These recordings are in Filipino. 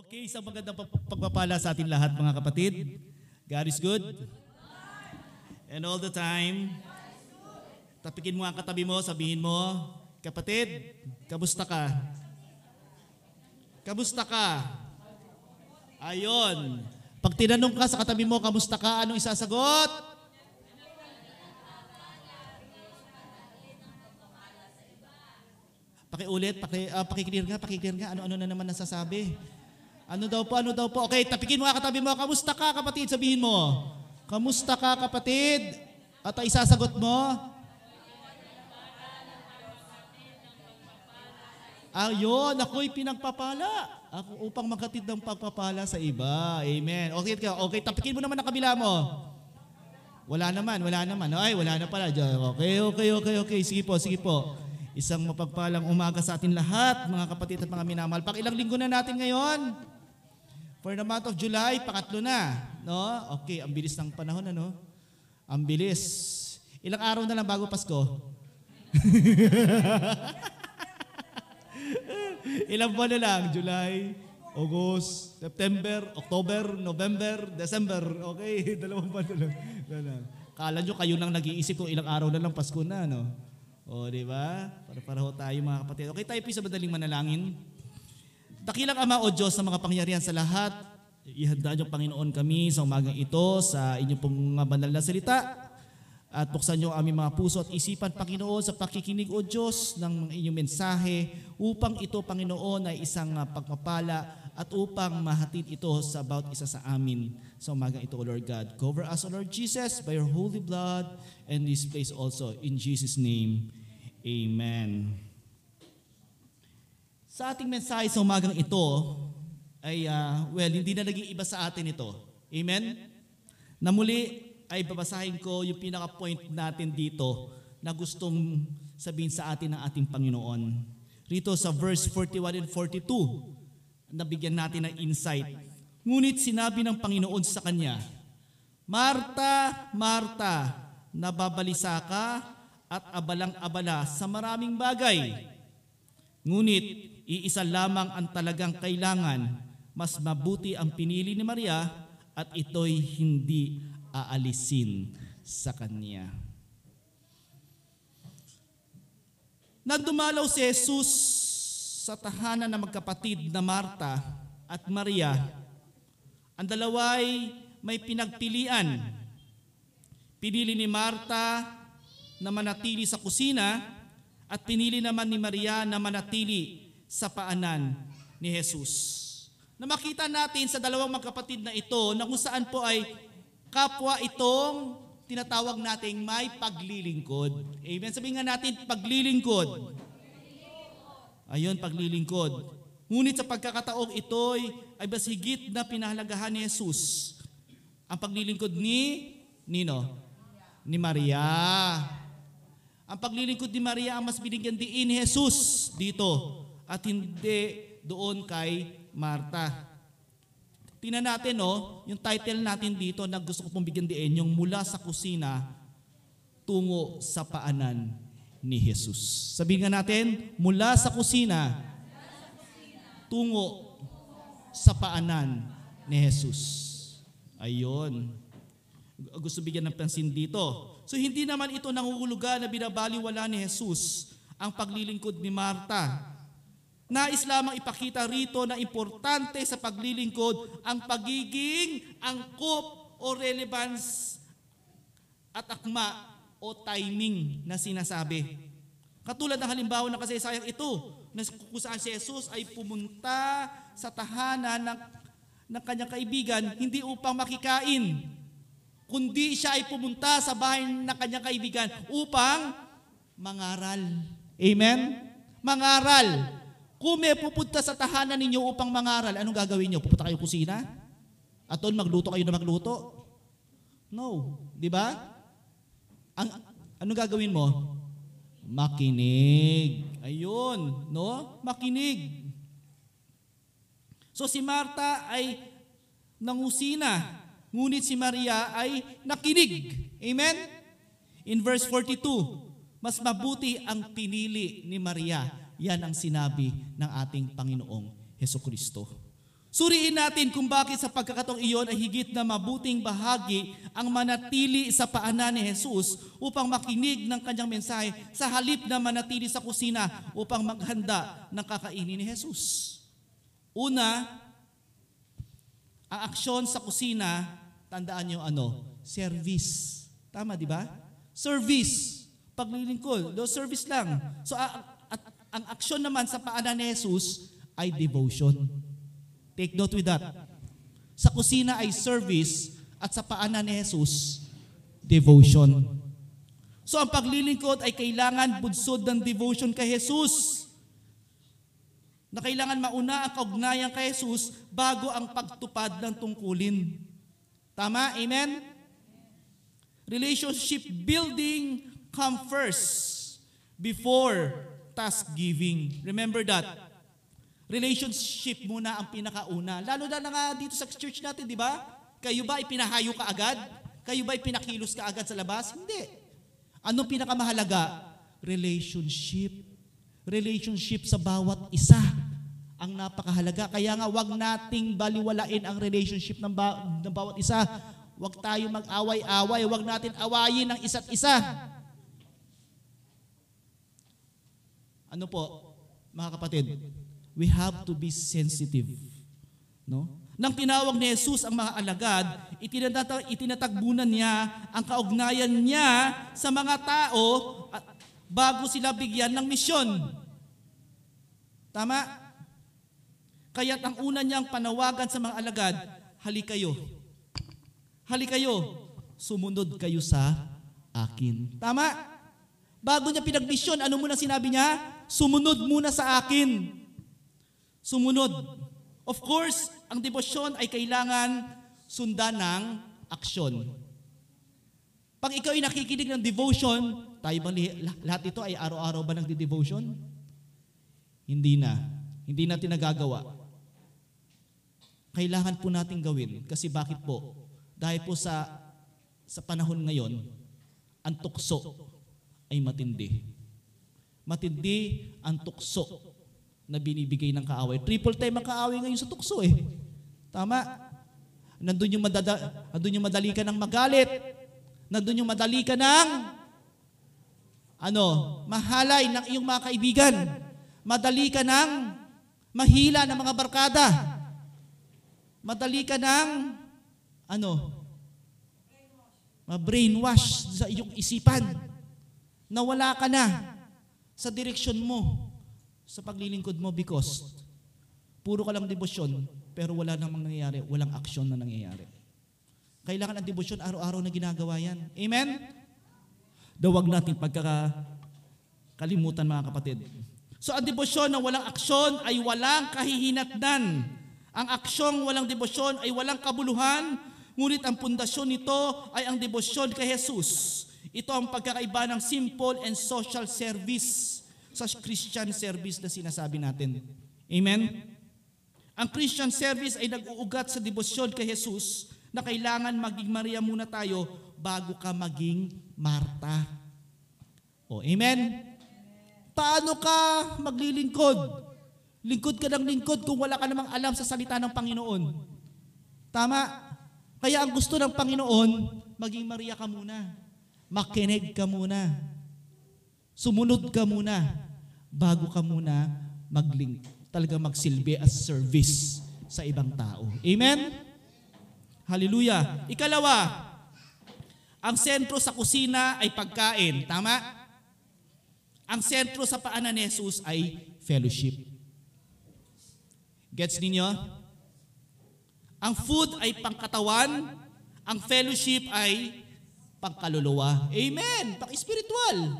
Okay, isang magandang pag- pagpapala sa atin lahat mga kapatid. God is good. And all the time, tapikin mo ang katabi mo, sabihin mo, kapatid, kamusta ka? Kamusta ka? Ayon. Pag tinanong ka sa katabi mo, kamusta ka, anong isasagot? Pakiulit, paki, uh, pakiclear nga, pakiclear nga, ano-ano na naman nasasabi. Ano daw po, ano daw po? Okay, tapikin mo katabi mo, kamusta ka kapatid? Sabihin mo, kamusta ka kapatid? At ang isasagot mo, Ayun, ako'y pinagpapala. Ako upang maghatid ng pagpapala sa iba. Amen. Okay, ka. okay, tapikin mo naman ang kabila mo. Wala naman, wala naman. Ay, wala na pala. Okay, okay, okay, okay. Sige po, sige po. Isang mapagpalang umaga sa atin lahat, mga kapatid at mga minamahal. Pang ilang linggo na natin ngayon? For the month of July, pangatlo na. No? Okay, ang bilis ng panahon, ano? Ang bilis. Ilang araw na lang bago Pasko? Ilang buwan na lang? July, August, September, October, November, December. Okay, dalawang buwan na lang. Kala nyo kayo nang nag-iisip kung ilang araw na lang Pasko na, no? O, di ba? Para-para ho tayo mga kapatid. Okay, tayo po sa madaling manalangin. Dakilang Ama o Diyos sa mga pangyarihan sa lahat, ihanda niyo Panginoon kami sa umagang ito sa inyong pong banal na salita at buksan niyo ang aming mga puso at isipan, Panginoon, sa pakikinig, O Diyos, ng inyong mensahe upang ito, Panginoon, ay isang ah, pagpapala at upang mahatid ito sa bawat isa sa amin sa umagang ito, O Lord God. Cover us, O Lord Jesus, by your holy blood and this place also. In Jesus' name, Amen. Sa ating mensahe sa umagang ito, ay, ah, well, hindi na naging iba sa atin ito. Amen? Na muli, ay babasahin ko yung pinaka-point natin dito na gustong sabihin sa atin ng ating Panginoon. Rito sa verse 41 and 42, nabigyan natin ng insight. Ngunit sinabi ng Panginoon sa kanya, Marta, Marta, nababalisa ka at abalang-abala sa maraming bagay. Ngunit iisa lamang ang talagang kailangan, mas mabuti ang pinili ni Maria at ito'y hindi aalisin sa kanya. Nagdumalaw si Jesus sa tahanan ng magkapatid na Marta at Maria. Ang dalaway may pinagpilian. Pinili ni Marta na manatili sa kusina at pinili naman ni Maria na manatili sa paanan ni Jesus. Na makita natin sa dalawang magkapatid na ito na kung saan po ay kapwa itong tinatawag nating may paglilingkod. Amen. Sabihin nga natin, paglilingkod. Ayun, paglilingkod. Ngunit sa pagkakataong ito'y ay mas higit na pinahalagahan ni Jesus. Ang paglilingkod ni Nino? Ni Maria. Ang paglilingkod ni Maria ang mas binigyan diin ni Jesus dito at hindi doon kay Marta. Tingnan natin, no, yung title natin dito na gusto ko pong bigyan diin, yung mula sa kusina tungo sa paanan ni Jesus. Sabihin nga natin, mula sa kusina tungo sa paanan ni Jesus. Ayon. Gusto bigyan ng pansin dito. So hindi naman ito nangungulugan na binabaliwala ni Jesus ang paglilingkod ni Marta Nais lamang ipakita rito na importante sa paglilingkod ang pagiging angkop o relevance at akma o timing na sinasabi. Katulad ng halimbawa ng kasaysayang ito, na kung saan si Jesus ay pumunta sa tahanan ng, ng kanyang kaibigan, hindi upang makikain, kundi siya ay pumunta sa bahay ng kanyang kaibigan upang mangaral. Amen? Mangaral. Kung may pupunta sa tahanan ninyo upang mangaral, anong gagawin nyo? Pupunta kayo kusina? At doon magluto kayo na magluto? No. Di ba? Ang, anong gagawin mo? Makinig. Ayun, no? Makinig. So si Marta ay nangusina, ngunit si Maria ay nakinig. Amen? In verse 42, mas mabuti ang pinili ni Maria yan ang sinabi ng ating Panginoong Heso Kristo. Suriin natin kung bakit sa pagkakataong iyon ay higit na mabuting bahagi ang manatili sa paanan ni Jesus upang makinig ng kanyang mensahe sa halip na manatili sa kusina upang maghanda ng kakainin ni Jesus. Una, ang aksyon sa kusina, tandaan nyo ano, service. Tama, di ba? Service. Paglilingkod, do service lang. So, a- ang aksyon naman sa paanan ni Jesus ay devotion. Take note with that. Sa kusina ay service at sa paanan ni Jesus, devotion. So ang paglilingkod ay kailangan budsod ng devotion kay Jesus. Na kailangan mauna ang kaugnayan kay Jesus bago ang pagtupad ng tungkulin. Tama? Amen? Relationship building come first before task giving. Remember that. Relationship muna ang pinakauna. Lalo na nga dito sa church natin, di ba? Kayo ba ipinahayo ka agad? Kayo ba ipinakilos ka agad sa labas? Hindi. Ano pinakamahalaga? Relationship. Relationship sa bawat isa ang napakahalaga. Kaya nga wag nating baliwalain ang relationship ng, ba- ng bawat isa. Wag tayo mag-away-away. Wag natin awayin ng isa't isa. Ano po, mga kapatid? We have to be sensitive. No? Nang tinawag ni Jesus ang mga alagad, itinatag, itinatagbunan niya ang kaugnayan niya sa mga tao bago sila bigyan ng misyon. Tama? Kaya't ang una niyang panawagan sa mga alagad, hali kayo. Hali kayo. Sumunod kayo sa akin. Tama? Bago niya pinagmisyon, ano muna sinabi niya? Sumunod muna sa akin. Sumunod. Of course, ang debosyon ay kailangan sundan ng aksyon. Pag ikaw ay nakikinig ng devotion, tayo ba lahat ito ay araw-araw ba nagdi-devotion? Hindi na. Hindi natin nagagawa. Kailangan po natin gawin. Kasi bakit po? Dahil po sa sa panahon ngayon, ang tukso ay matindi. Matindi ang tukso na binibigay ng kaaway. Triple time ang kaaway ngayon sa tukso eh. Tama? Nandun yung, madada, nandun yung madali ka ng magalit. Nandun yung madali ka ng ano, mahalay ng iyong mga kaibigan. Madali ka ng mahila ng mga barkada. Madali ka ng ano, ma-brainwash sa iyong isipan. Nawala ka na sa direksyon mo sa paglilingkod mo because puro ka lang debosyon pero wala namang nangyayari, walang aksyon na nangyayari. Kailangan ang debosyon araw-araw na ginagawa yan. Amen? Dawag natin pagkakalimutan mga kapatid. So ang debosyon na walang aksyon ay walang kahihinatnan. Ang aksyong walang debosyon ay walang kabuluhan, ngunit ang pundasyon nito ay ang debosyon kay Jesus. Ito ang pagkakaiba ng simple and social service sa Christian service na sinasabi natin. Amen? Ang Christian service ay nag-uugat sa debosyon kay Jesus na kailangan maging Maria muna tayo bago ka maging Marta. O, amen? Paano ka maglilingkod? Lingkod ka ng lingkod kung wala ka namang alam sa salita ng Panginoon. Tama? Kaya ang gusto ng Panginoon, maging Maria ka muna. Makinig ka muna. Sumunod ka muna bago ka muna magling talaga magsilbi as service sa ibang tao. Amen? Hallelujah. Ikalawa, ang sentro sa kusina ay pagkain. Tama? Ang sentro sa paanan ni Jesus ay fellowship. Gets ninyo? Ang food ay pangkatawan, ang fellowship ay pangkaluluwa. Amen! Pang-spiritual.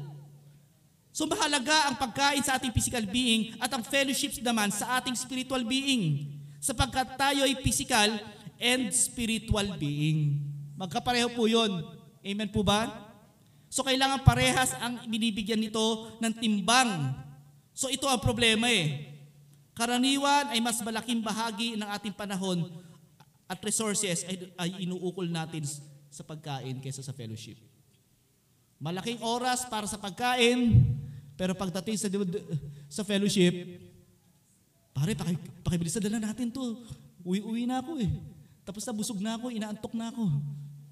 So mahalaga ang pagkain sa ating physical being at ang fellowships naman sa ating spiritual being. Sapagkat tayo ay physical and spiritual being. Magkapareho po yun. Amen po ba? So kailangan parehas ang binibigyan nito ng timbang. So ito ang problema eh. Karaniwan ay mas malaking bahagi ng ating panahon at resources ay, ay inuukol natin sa pagkain kaysa sa fellowship. Malaking oras para sa pagkain, pero pagdating sa, sa fellowship, pare, paki, pakibilisan na natin to. Uwi-uwi na ako eh. Tapos na busog na ako, inaantok na ako.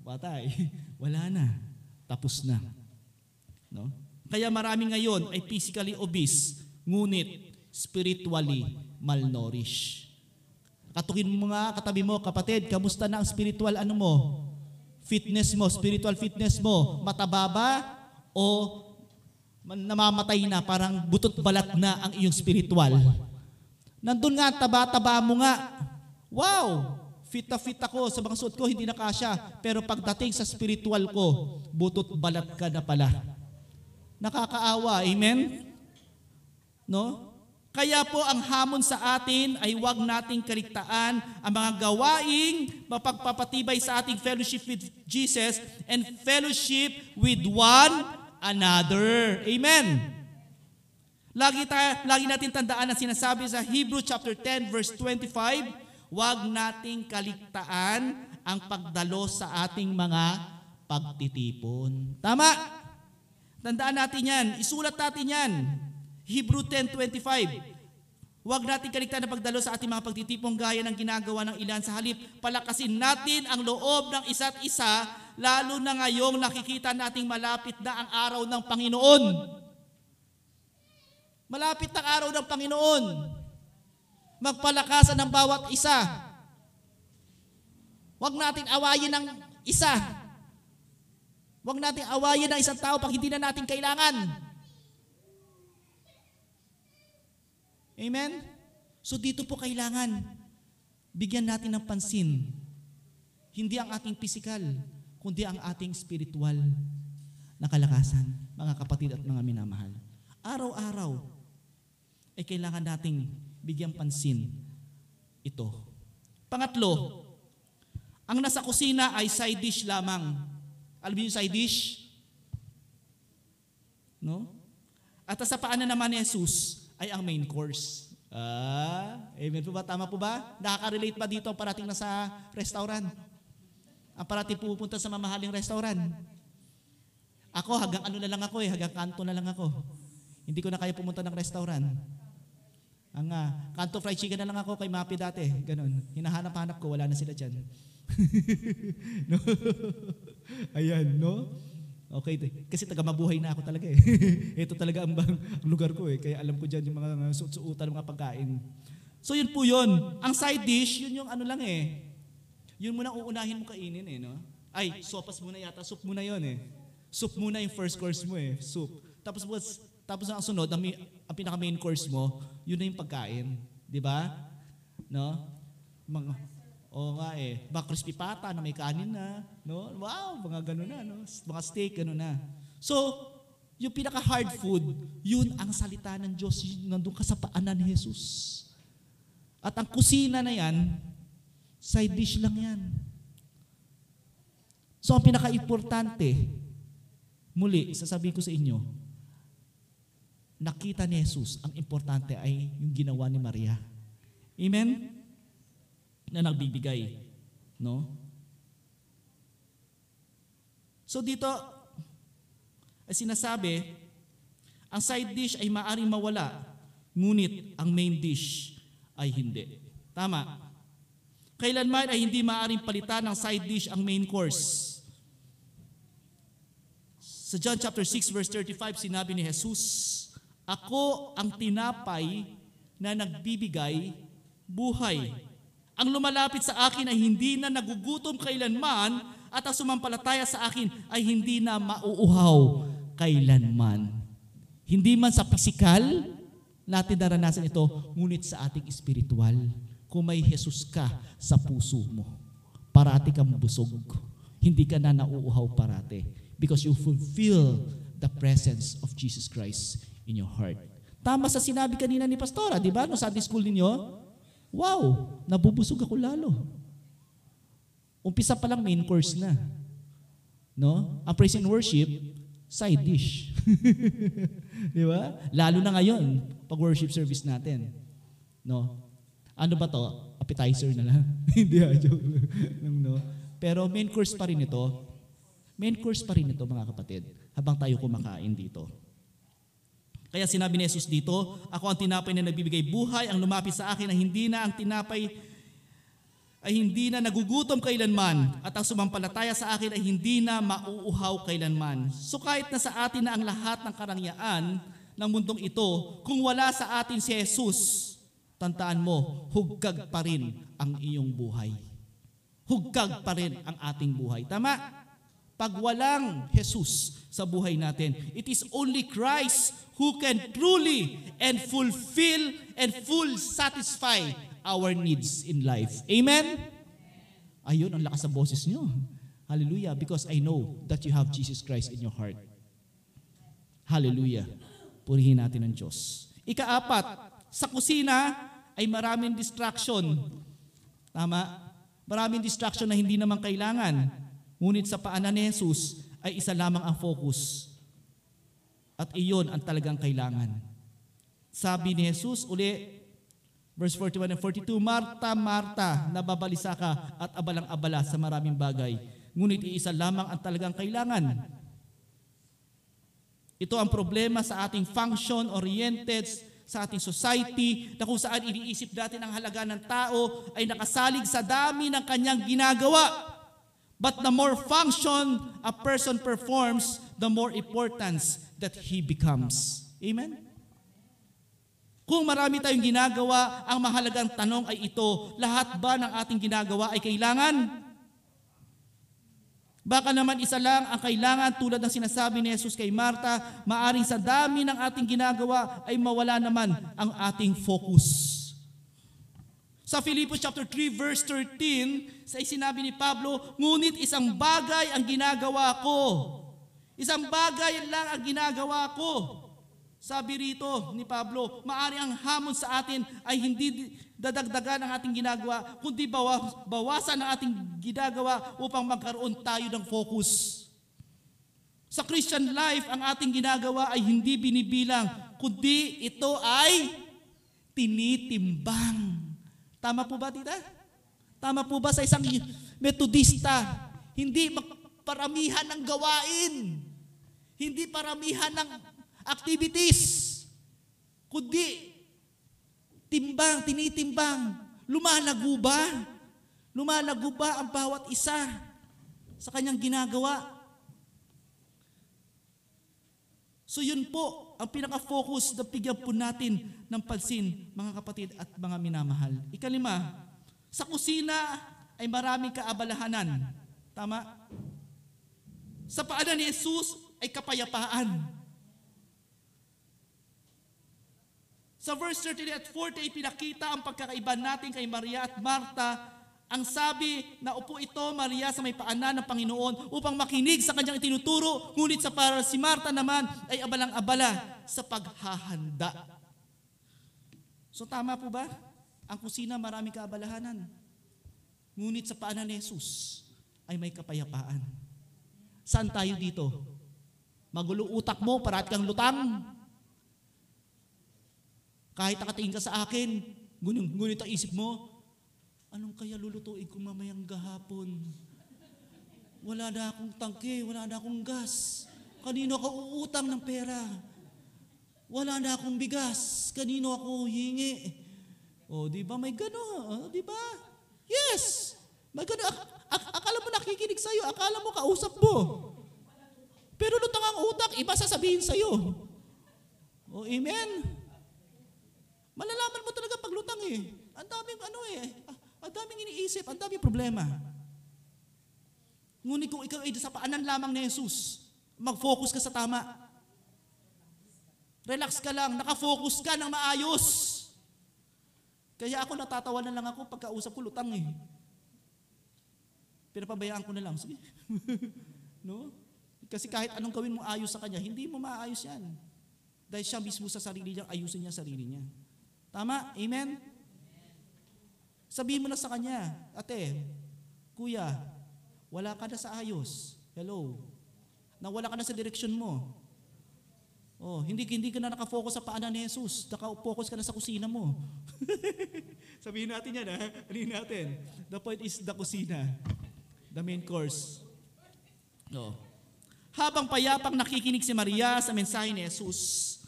Patay. Wala na. Tapos na. No? Kaya marami ngayon ay physically obese, ngunit spiritually malnourished. Katukin mo nga katabi mo, kapatid, kamusta na ang spiritual ano mo? Fitness mo, spiritual fitness mo, mataba ba o namamatay na, parang butot balat na ang iyong spiritual? Nandun nga, taba-taba mo nga. Wow! Fit na fit ako sa mga suot ko, hindi na kasya. Pero pagdating sa spiritual ko, butot balat ka na pala. Nakakaawa, amen? No? Kaya po ang hamon sa atin ay huwag nating kaligtaan ang mga gawaing mapagpapatibay sa ating fellowship with Jesus and fellowship with one another. Amen. Lagi, ta- lagi natin tandaan ang sinasabi sa Hebrew chapter 10 verse 25, huwag nating kaligtaan ang pagdalo sa ating mga pagtitipon. Tama? Tandaan natin yan. Isulat natin yan. Hebrew 10.25 Huwag natin kaligtaan na pagdalo sa ating mga pagtitipong gaya ng ginagawa ng ilan sa halip. Palakasin natin ang loob ng isa't isa, lalo na ngayong nakikita nating malapit na ang araw ng Panginoon. Malapit ang araw ng Panginoon. Magpalakasan ng bawat isa. Huwag natin awayin ng isa. Huwag natin awayin ng isang tao pag hindi na natin kailangan. Amen? So dito po kailangan bigyan natin ng pansin. Hindi ang ating pisikal, kundi ang ating spiritual na kalakasan, mga kapatid at mga minamahal. Araw-araw ay kailangan nating bigyan pansin ito. Pangatlo, ang nasa kusina ay side dish lamang. Alam niyo side dish? No? At sa paanan naman ni Jesus ay ang main course. Ah, amen po ba? Tama po ba? Nakaka-relate ba dito parating na sa restaurant? Ang parating pupunta sa mamahaling restaurant? Ako, hanggang ano na lang ako eh, hanggang kanto na lang ako. Hindi ko na kaya pumunta ng restaurant. Ang ah, kanto fried chicken na lang ako kay Mapi dati. Ganon. Hinahanap-hanap ko, wala na sila dyan. no? Ayan, no? Okay, kasi taga mabuhay na ako talaga eh. Ito talaga ang, bang, ang lugar ko eh. Kaya alam ko dyan yung mga suot-suotan, mga pagkain. So yun po yun. Ang side dish, yun yung ano lang eh. Yun muna uunahin mo kainin eh, no? Ay, sopas muna yata. Soup muna yun eh. Soup muna yung first course mo eh. Soup. Tapos, was- tapos ang sunod, ang, ang pinaka main course mo, yun na yung pagkain. Di ba? No? Mga, Oo nga eh. Mga crispy pata na may kanin na. No? Wow, mga gano'n na. No? Mga steak, gano'n na. So, yung pinaka-hard food, yun ang salita ng Diyos. Yun, nandun ka sa paanan ni Jesus. At ang kusina na yan, side dish lang yan. So, ang pinaka-importante, muli, sasabihin ko sa inyo, nakita ni Jesus, ang importante ay yung ginawa ni Maria. Amen? Na nagbibigay. No? So dito, ay sinasabi, ang side dish ay maaring mawala, ngunit ang main dish ay hindi. Tama. Kailanman ay hindi maaring palitan ng side dish ang main course. Sa John chapter 6 verse 35 sinabi ni Jesus, Ako ang tinapay na nagbibigay buhay. Ang lumalapit sa akin ay hindi na nagugutom kailanman at ang sumampalataya sa akin ay hindi na mauuhaw kailanman. Hindi man sa pisikal natin naranasan ito, ngunit sa ating espiritual. Kung may Jesus ka sa puso mo, parati kang busog. Hindi ka na nauuhaw parati because you fulfill the presence of Jesus Christ in your heart. Tama sa sinabi kanina ni Pastora, di ba? No Sunday school ninyo, Wow, nabubusog ako lalo. Umpisa pa lang main course na. No? Ang praise and worship, side dish. Di ba? Lalo na ngayon, pag worship service natin. No? Ano ba to? Appetizer na lang. Hindi ah, joke lang. no? Pero main course pa rin ito. Main course pa rin ito mga kapatid. Habang tayo kumakain dito. Kaya sinabi ni Jesus dito, ako ang tinapay na nagbibigay buhay, ang lumapit sa akin na hindi na ang tinapay ay hindi na nagugutom kailanman at ang sumampalataya sa akin ay hindi na mauuhaw kailanman. So kahit na sa atin na ang lahat ng karangyaan ng mundong ito, kung wala sa atin si Jesus, tandaan mo, hugkag pa rin ang iyong buhay. Hugkag pa rin ang ating buhay. Tama? Pag walang Jesus sa buhay natin, it is only Christ who can truly and fulfill and full satisfy our needs in life. Amen? Ayun, ang lakas sa boses nyo. Hallelujah. Because I know that you have Jesus Christ in your heart. Hallelujah. Purihin natin ang Diyos. Ikaapat, sa kusina ay maraming distraction. Tama? Maraming distraction na hindi naman kailangan. Ngunit sa paanan ni Jesus ay isa lamang ang focus. At iyon ang talagang kailangan. Sabi ni Jesus, uli, verse 41 and 42, Marta, Marta, nababalisa ka at abalang-abala sa maraming bagay. Ngunit iisa lamang ang talagang kailangan. Ito ang problema sa ating function-oriented sa ating society na kung saan iniisip natin ang halaga ng tao ay nakasalig sa dami ng kanyang ginagawa. But the more function a person performs, the more importance that he becomes. Amen? Kung marami tayong ginagawa, ang mahalagang tanong ay ito, lahat ba ng ating ginagawa ay kailangan? Baka naman isa lang ang kailangan tulad ng sinasabi ni Jesus kay Marta, maaring sa dami ng ating ginagawa ay mawala naman ang ating focus. Sa Philippians chapter 3 verse 13, sa sinabi ni Pablo, ngunit isang bagay ang ginagawa ko. Isang bagay lang ang ginagawa ko. Sabi rito ni Pablo, maari ang hamon sa atin ay hindi dadagdagan ang ating ginagawa, kundi bawasan ang ating ginagawa upang magkaroon tayo ng focus. Sa Christian life, ang ating ginagawa ay hindi binibilang, kundi ito ay tinitimbang. Tama po ba, tita? Tama po ba sa isang metodista? Hindi paramihan ng gawain. Hindi paramihan ng activities. Kundi timbang, tinitimbang. Lumalago ba? Lumalago ba ang bawat isa sa kanyang ginagawa? So yun po ang pinaka-focus na bigyan po natin ng pansin, mga kapatid at mga minamahal. Ikalima, sa kusina ay maraming kaabalahanan. Tama? Sa paanan ni Jesus ay kapayapaan. Sa verse 30 at 40 ay pinakita ang pagkakaiba natin kay Maria at Marta ang sabi na upo ito, Maria, sa may paanan ng Panginoon upang makinig sa kanyang itinuturo, ngunit sa para si Marta naman ay abalang-abala sa paghahanda. So tama po ba? Ang kusina maraming kaabalahanan. Ngunit sa paanan ni Jesus ay may kapayapaan. Saan tayo dito? Magulo utak mo, parat kang lutang. Kahit nakatingin ka sa akin, ngunit, ngunit ang isip mo, Anong kaya lulutuin ko mamayang gahapon? Wala na akong tangke, wala na akong gas. Kanino ako uutang ng pera? Wala na akong bigas. Kanino ako hingi? O, oh, di ba may gano? Oh, di ba? Yes! May gano. Ak- ak- akala mo nakikinig sa'yo. Akala mo kausap mo. Pero lutang ang utak, iba sasabihin sa'yo. O, oh, amen? Malalaman mo talaga pag lutang eh. Ang daming ano eh. Ang daming iniisip, ang daming problema. Ngunit kung ikaw ay sa paanan lamang ni Jesus, mag-focus ka sa tama. Relax ka lang, nakafocus ka ng maayos. Kaya ako natatawa na lang ako pagkausap ko lutang eh. Pinapabayaan ko na lang. Sige. no? Kasi kahit anong gawin mo ayos sa kanya, hindi mo maayos yan. Dahil siya mismo sa sarili niya, ayusin niya sarili niya. Tama? Amen? Sabihin mo na sa kanya, ate, kuya, wala ka na sa ayos. Hello. Nawala ka na sa direksyon mo. Oh, hindi hindi ka na nakafocus sa paanan ni Jesus. Naka-focus ka na sa kusina mo. Sabihin natin yan, ha? Sabihin natin. The point is the kusina. The main course. No. Habang payapang nakikinig si Maria sa mensahe ni Jesus,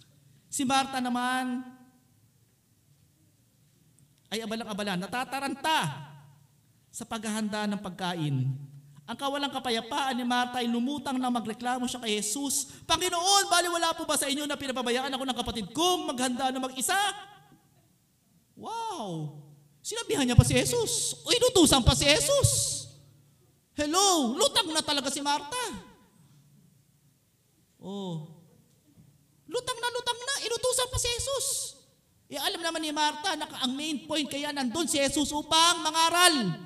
si Marta naman ay abalang-abala, natataranta sa paghahanda ng pagkain. Ang kawalang kapayapaan ni Marta ay lumutang na magreklamo siya kay Jesus, Panginoon, bali wala po ba sa inyo na pinapabayaan ako ng kapatid kong maghanda na mag-isa? Wow! Sinabihan niya pa si Jesus. O inutusan pa si Jesus. Hello, lutang na talaga si Marta. Oh. Lutang na lutang na, inutusan pa si Jesus. E alam naman ni Marta na ang main point kaya nandun si Jesus upang mangaral.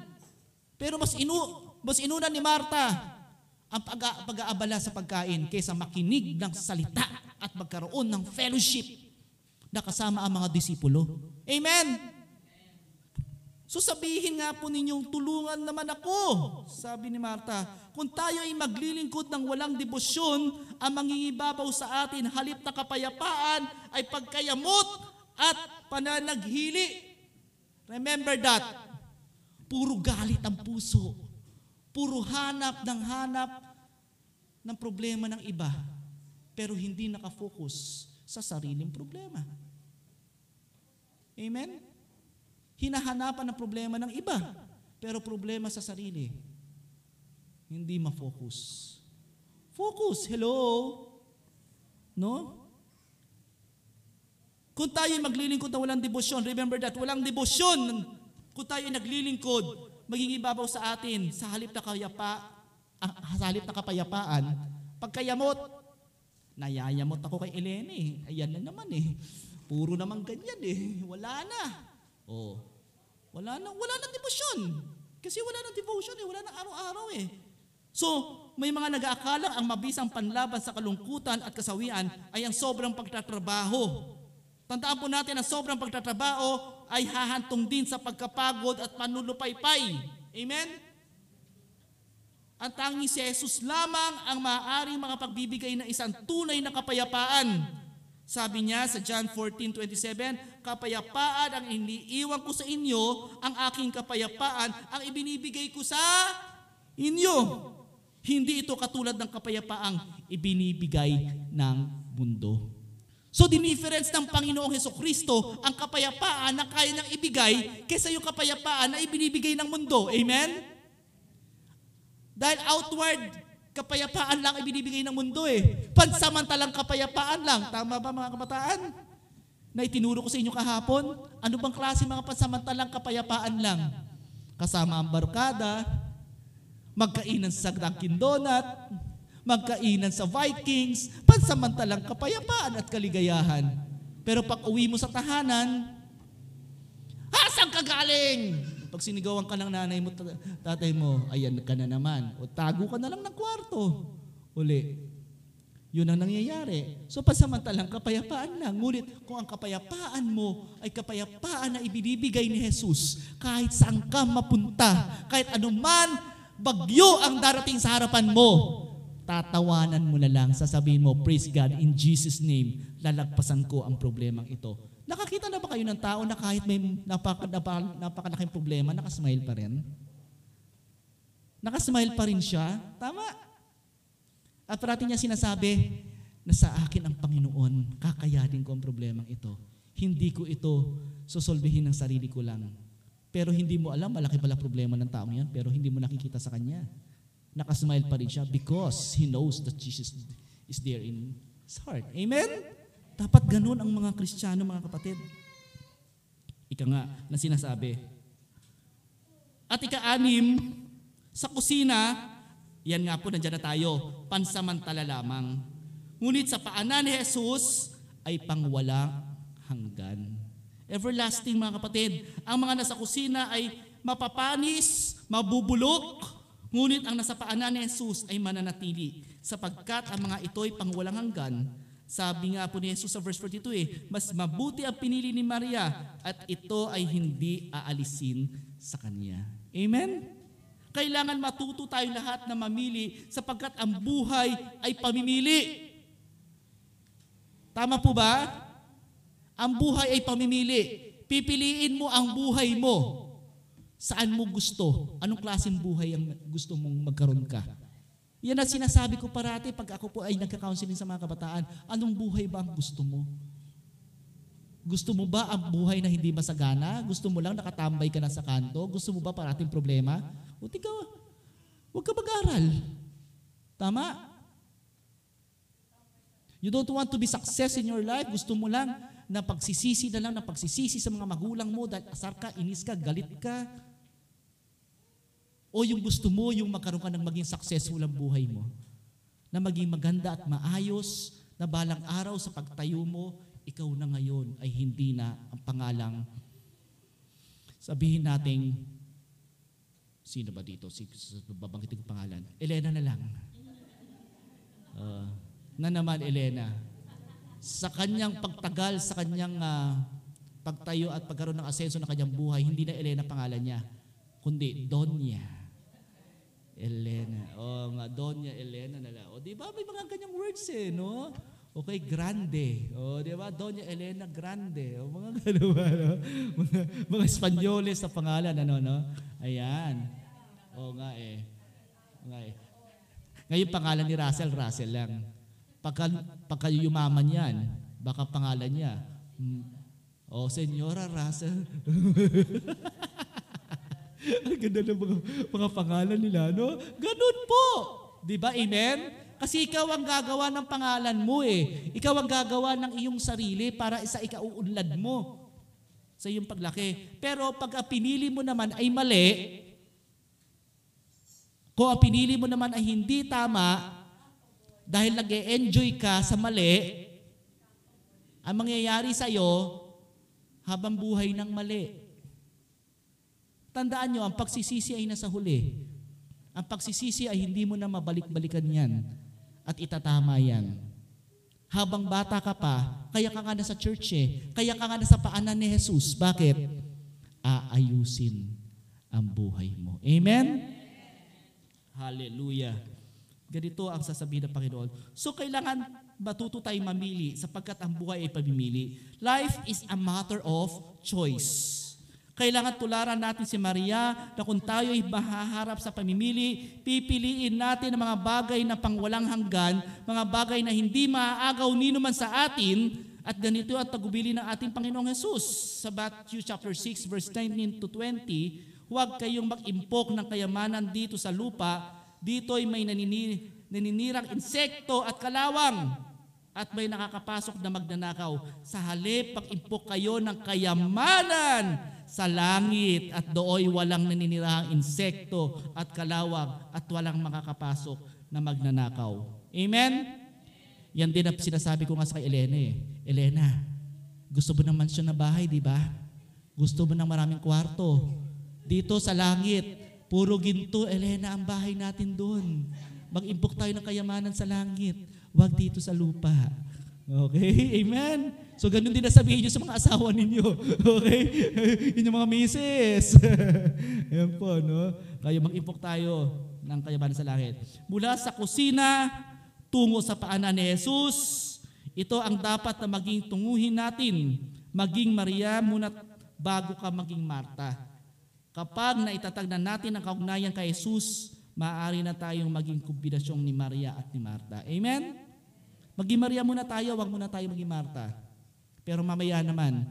Pero mas inu mas inuna ni Marta ang pag- pag-aabala sa pagkain kaysa makinig ng salita at magkaroon ng fellowship na kasama ang mga disipulo. Amen. So sabihin nga po ninyong tulungan naman ako, sabi ni Marta. Kung tayo ay maglilingkod ng walang debosyon, ang mangingibabaw sa atin halip na kapayapaan ay pagkayamot at pananaghili. Remember that. Puro galit ang puso. Puro hanap ng hanap ng problema ng iba. Pero hindi nakafocus sa sariling problema. Amen? Hinahanapan ng problema ng iba, pero problema sa sarili. Hindi ma-focus. Focus, hello? No? Kung tayo ay maglilingkod na walang debosyon, remember that, walang debosyon. Kung tayo ay naglilingkod, magiging babaw sa atin sa halip na kayapa, ah, sa halip na kapayapaan, pagkayamot, nayayamot ako kay Elena eh. Ayan na naman eh. Puro naman ganyan eh. Wala na. Oh. Wala na, wala nang devotion. Kasi wala nang devotion eh, wala nang araw-araw eh. So, may mga nag-aakalang ang mabisang panlaban sa kalungkutan at kasawian ay ang sobrang pagtatrabaho. Tandaan po natin na sobrang pagtatrabaho ay hahantong din sa pagkapagod at panulupaypay. Amen? Ang tanging si Jesus lamang ang maaaring mga pagbibigay ng isang tunay na kapayapaan. Sabi niya sa John 14:27, kapayapaan ang iniiwan ko sa inyo, ang aking kapayapaan ang ibinibigay ko sa inyo. Hindi ito katulad ng kapayapaang ibinibigay ng mundo. So, difference ng Panginoong Heso Kristo, ang kapayapaan na kaya niyang ibigay kaysa yung kapayapaan na ibinibigay ng mundo. Amen? Dahil outward, kapayapaan lang ibinibigay ng mundo eh. Pansamantalang kapayapaan lang. Tama ba mga kabataan? Na itinuro ko sa inyo kahapon, ano bang klase mga pansamantalang kapayapaan lang? Kasama ang barkada, magkainan sa Dunkin Donut, magkainan sa Vikings, pansamantalang kapayapaan at kaligayahan. Pero pag uwi mo sa tahanan, ha, saan ka galing? Pag sinigawan ka ng nanay mo, ta- tatay mo, ayan ka na naman. O tago ka na lang ng kwarto. Uli. Yun ang nangyayari. So pasamantalang kapayapaan lang. Ngunit kung ang kapayapaan mo ay kapayapaan na ibinibigay ni Jesus, kahit saan ka mapunta, kahit anuman bagyo ang darating sa harapan mo, tatawanan mo na lang, sasabihin mo, praise God, in Jesus' name, lalagpasan ko ang problemang ito. Nakakita na ba kayo ng tao na kahit may napaka, napaka, napakalaking problema, nakasmile pa rin? Nakasmile pa rin siya? Tama. At parati niya sinasabi na sa akin ang Panginoon, kakayanin ko ang problemang ito. Hindi ko ito susolbihin ng sarili ko lang. Pero hindi mo alam, malaki pala problema ng taong yan, pero hindi mo nakikita sa kanya. Nakasmile pa rin siya because he knows that Jesus is there in his heart. Amen? Dapat ganun ang mga Kristiyano, mga kapatid. Ika nga na sinasabi. At ika-anim, sa kusina, yan nga po, nandiyan na tayo, pansamantala lamang. Ngunit sa paanan ni Jesus ay pangwalang hanggan. Everlasting mga kapatid, ang mga nasa kusina ay mapapanis, mabubulok, ngunit ang nasa paanan ni Jesus ay mananatili sapagkat ang mga ito ay pangwalang hanggan. Sabi nga po ni Jesus sa verse 42 eh, mas mabuti ang pinili ni Maria at ito ay hindi aalisin sa kanya. Amen? Kailangan matuto tayo lahat na mamili sapagkat ang buhay ay pamimili. Tama po ba? Ang buhay ay pamimili. Pipiliin mo ang buhay mo. Saan mo gusto? Anong klaseng buhay ang gusto mong magkaroon ka? Yan ang sinasabi ko parati pag ako po ay nagka-counseling sa mga kabataan. Anong buhay ba ang gusto mo? Gusto mo ba ang buhay na hindi masagana? Gusto mo lang nakatambay ka na sa kanto? Gusto mo ba parating problema? O tika, huwag ka mag-aral. Tama? You don't want to be success in your life. Gusto mo lang na pagsisisi na lang, na pagsisisi sa mga magulang mo dahil asar ka, inis ka, galit ka. O yung gusto mo, yung magkaroon ka ng maging successful ang buhay mo. Na maging maganda at maayos, na balang araw sa pagtayo mo, ikaw na ngayon ay hindi na ang pangalang sabihin nating sino ba dito? Si, babanggitin ko pangalan. Elena na lang. Ah, na naman Elena. Sa kanyang pagtagal, sa kanyang ah, pagtayo at pagkaroon ng asenso ng kanyang buhay, hindi na Elena pangalan niya, kundi Donya. Elena. O nga, Donya Elena na lang. O di ba may mga ganyang words eh, no? Okay, grande. O di ba? Donya Elena Grande. O mga gano'n ba, no? Mga, mga Espanyoles sa pangalan, ano, no? Ayan. O nga eh. O nga eh. Ngayon pangalan ni Russell, Russell lang. Pagka, pagka yumaman yan, baka pangalan niya, hmm, O, Senyora Russell. Ang ganda ng mga, mga pangalan nila, no? Ganun po. Di ba? Amen? Kasi ikaw ang gagawa ng pangalan mo eh. Ikaw ang gagawa ng iyong sarili para sa ikauunlad mo sa iyong paglaki. Pero pag pinili mo naman ay mali, kung ang pinili mo naman ay hindi tama, dahil nag enjoy ka sa mali, ang mangyayari sa iyo habang buhay ng mali. Tandaan nyo, ang pagsisisi ay nasa huli. Ang pagsisisi ay hindi mo na mabalik-balikan yan at itatama yan. Habang bata ka pa, kaya ka nga na sa church eh. Kaya ka nga na sa paanan ni Jesus. Bakit? Aayusin ang buhay mo. Amen? Hallelujah. Ganito ang sasabihin ng Panginoon. So kailangan matuto tayong mamili sapagkat ang buhay ay pamimili. Life is a matter of choice. Kailangan tularan natin si Maria na kung tayo ay mahaharap sa pamimili, pipiliin natin ang mga bagay na pangwalang hanggan, mga bagay na hindi maaagaw nino man sa atin, at ganito ang tagubili ng ating Panginoong Jesus. Sa Matthew chapter 6 verse 19 to 20, huwag kayong mag-impok ng kayamanan dito sa lupa, dito ay may nanini, naninirang insekto at kalawang at may nakakapasok na magnanakaw. Sa halip, pag-impok kayo ng kayamanan sa langit at dooy walang naninirahang insekto at kalawang at walang makakapasok na magnanakaw. Amen? Yan din ang sinasabi ko nga sa kay Elena eh. Elena, gusto mo ng mansyon na bahay, di ba? Gusto mo ng maraming kwarto. Dito sa langit, puro ginto, Elena, ang bahay natin doon. Mag-impok tayo ng kayamanan sa langit. Huwag dito sa lupa. Okay? Amen? So, ganun din na sabihin nyo sa mga asawa ninyo. Okay? Inyong mga misis. Ayan po, no? Kayo mag-impok tayo ng kayamanan sa langit. Mula sa kusina, tungo sa paanan ni Jesus, ito ang dapat na maging tunguhin natin. Maging Maria muna bago ka maging Marta. Kapag naitatag na natin ang kaugnayan kay Jesus, maaari na tayong maging kombinasyong ni Maria at ni Marta. Amen? Maging Maria muna tayo, wag muna tayo maging Marta. Pero mamaya naman,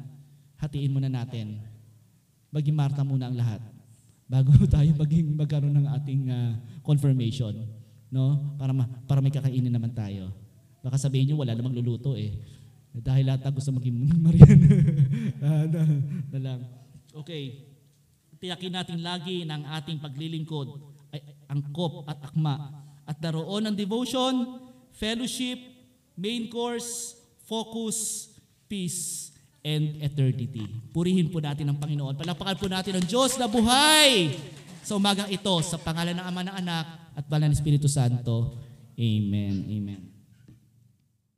hatiin muna natin. Maging Marta muna ang lahat. Bago tayo maging magkaroon ng ating ah, confirmation. No? Para, ma- para may kakainin naman tayo. Baka sabihin nyo, wala namang luluto eh. Dahil lahat gusto maging Mariana. Ah, na, na lang. Okay. Tiyakin natin lagi ng ating paglilingkod ay angkop at akma. At daroon ng devotion, fellowship, main course, focus, peace, and eternity. Purihin po natin ang Panginoon. Palakpakan po natin ang Diyos na buhay sa umagang ito sa pangalan ng Ama ng Anak at Banal ng Espiritu Santo. Amen. Amen.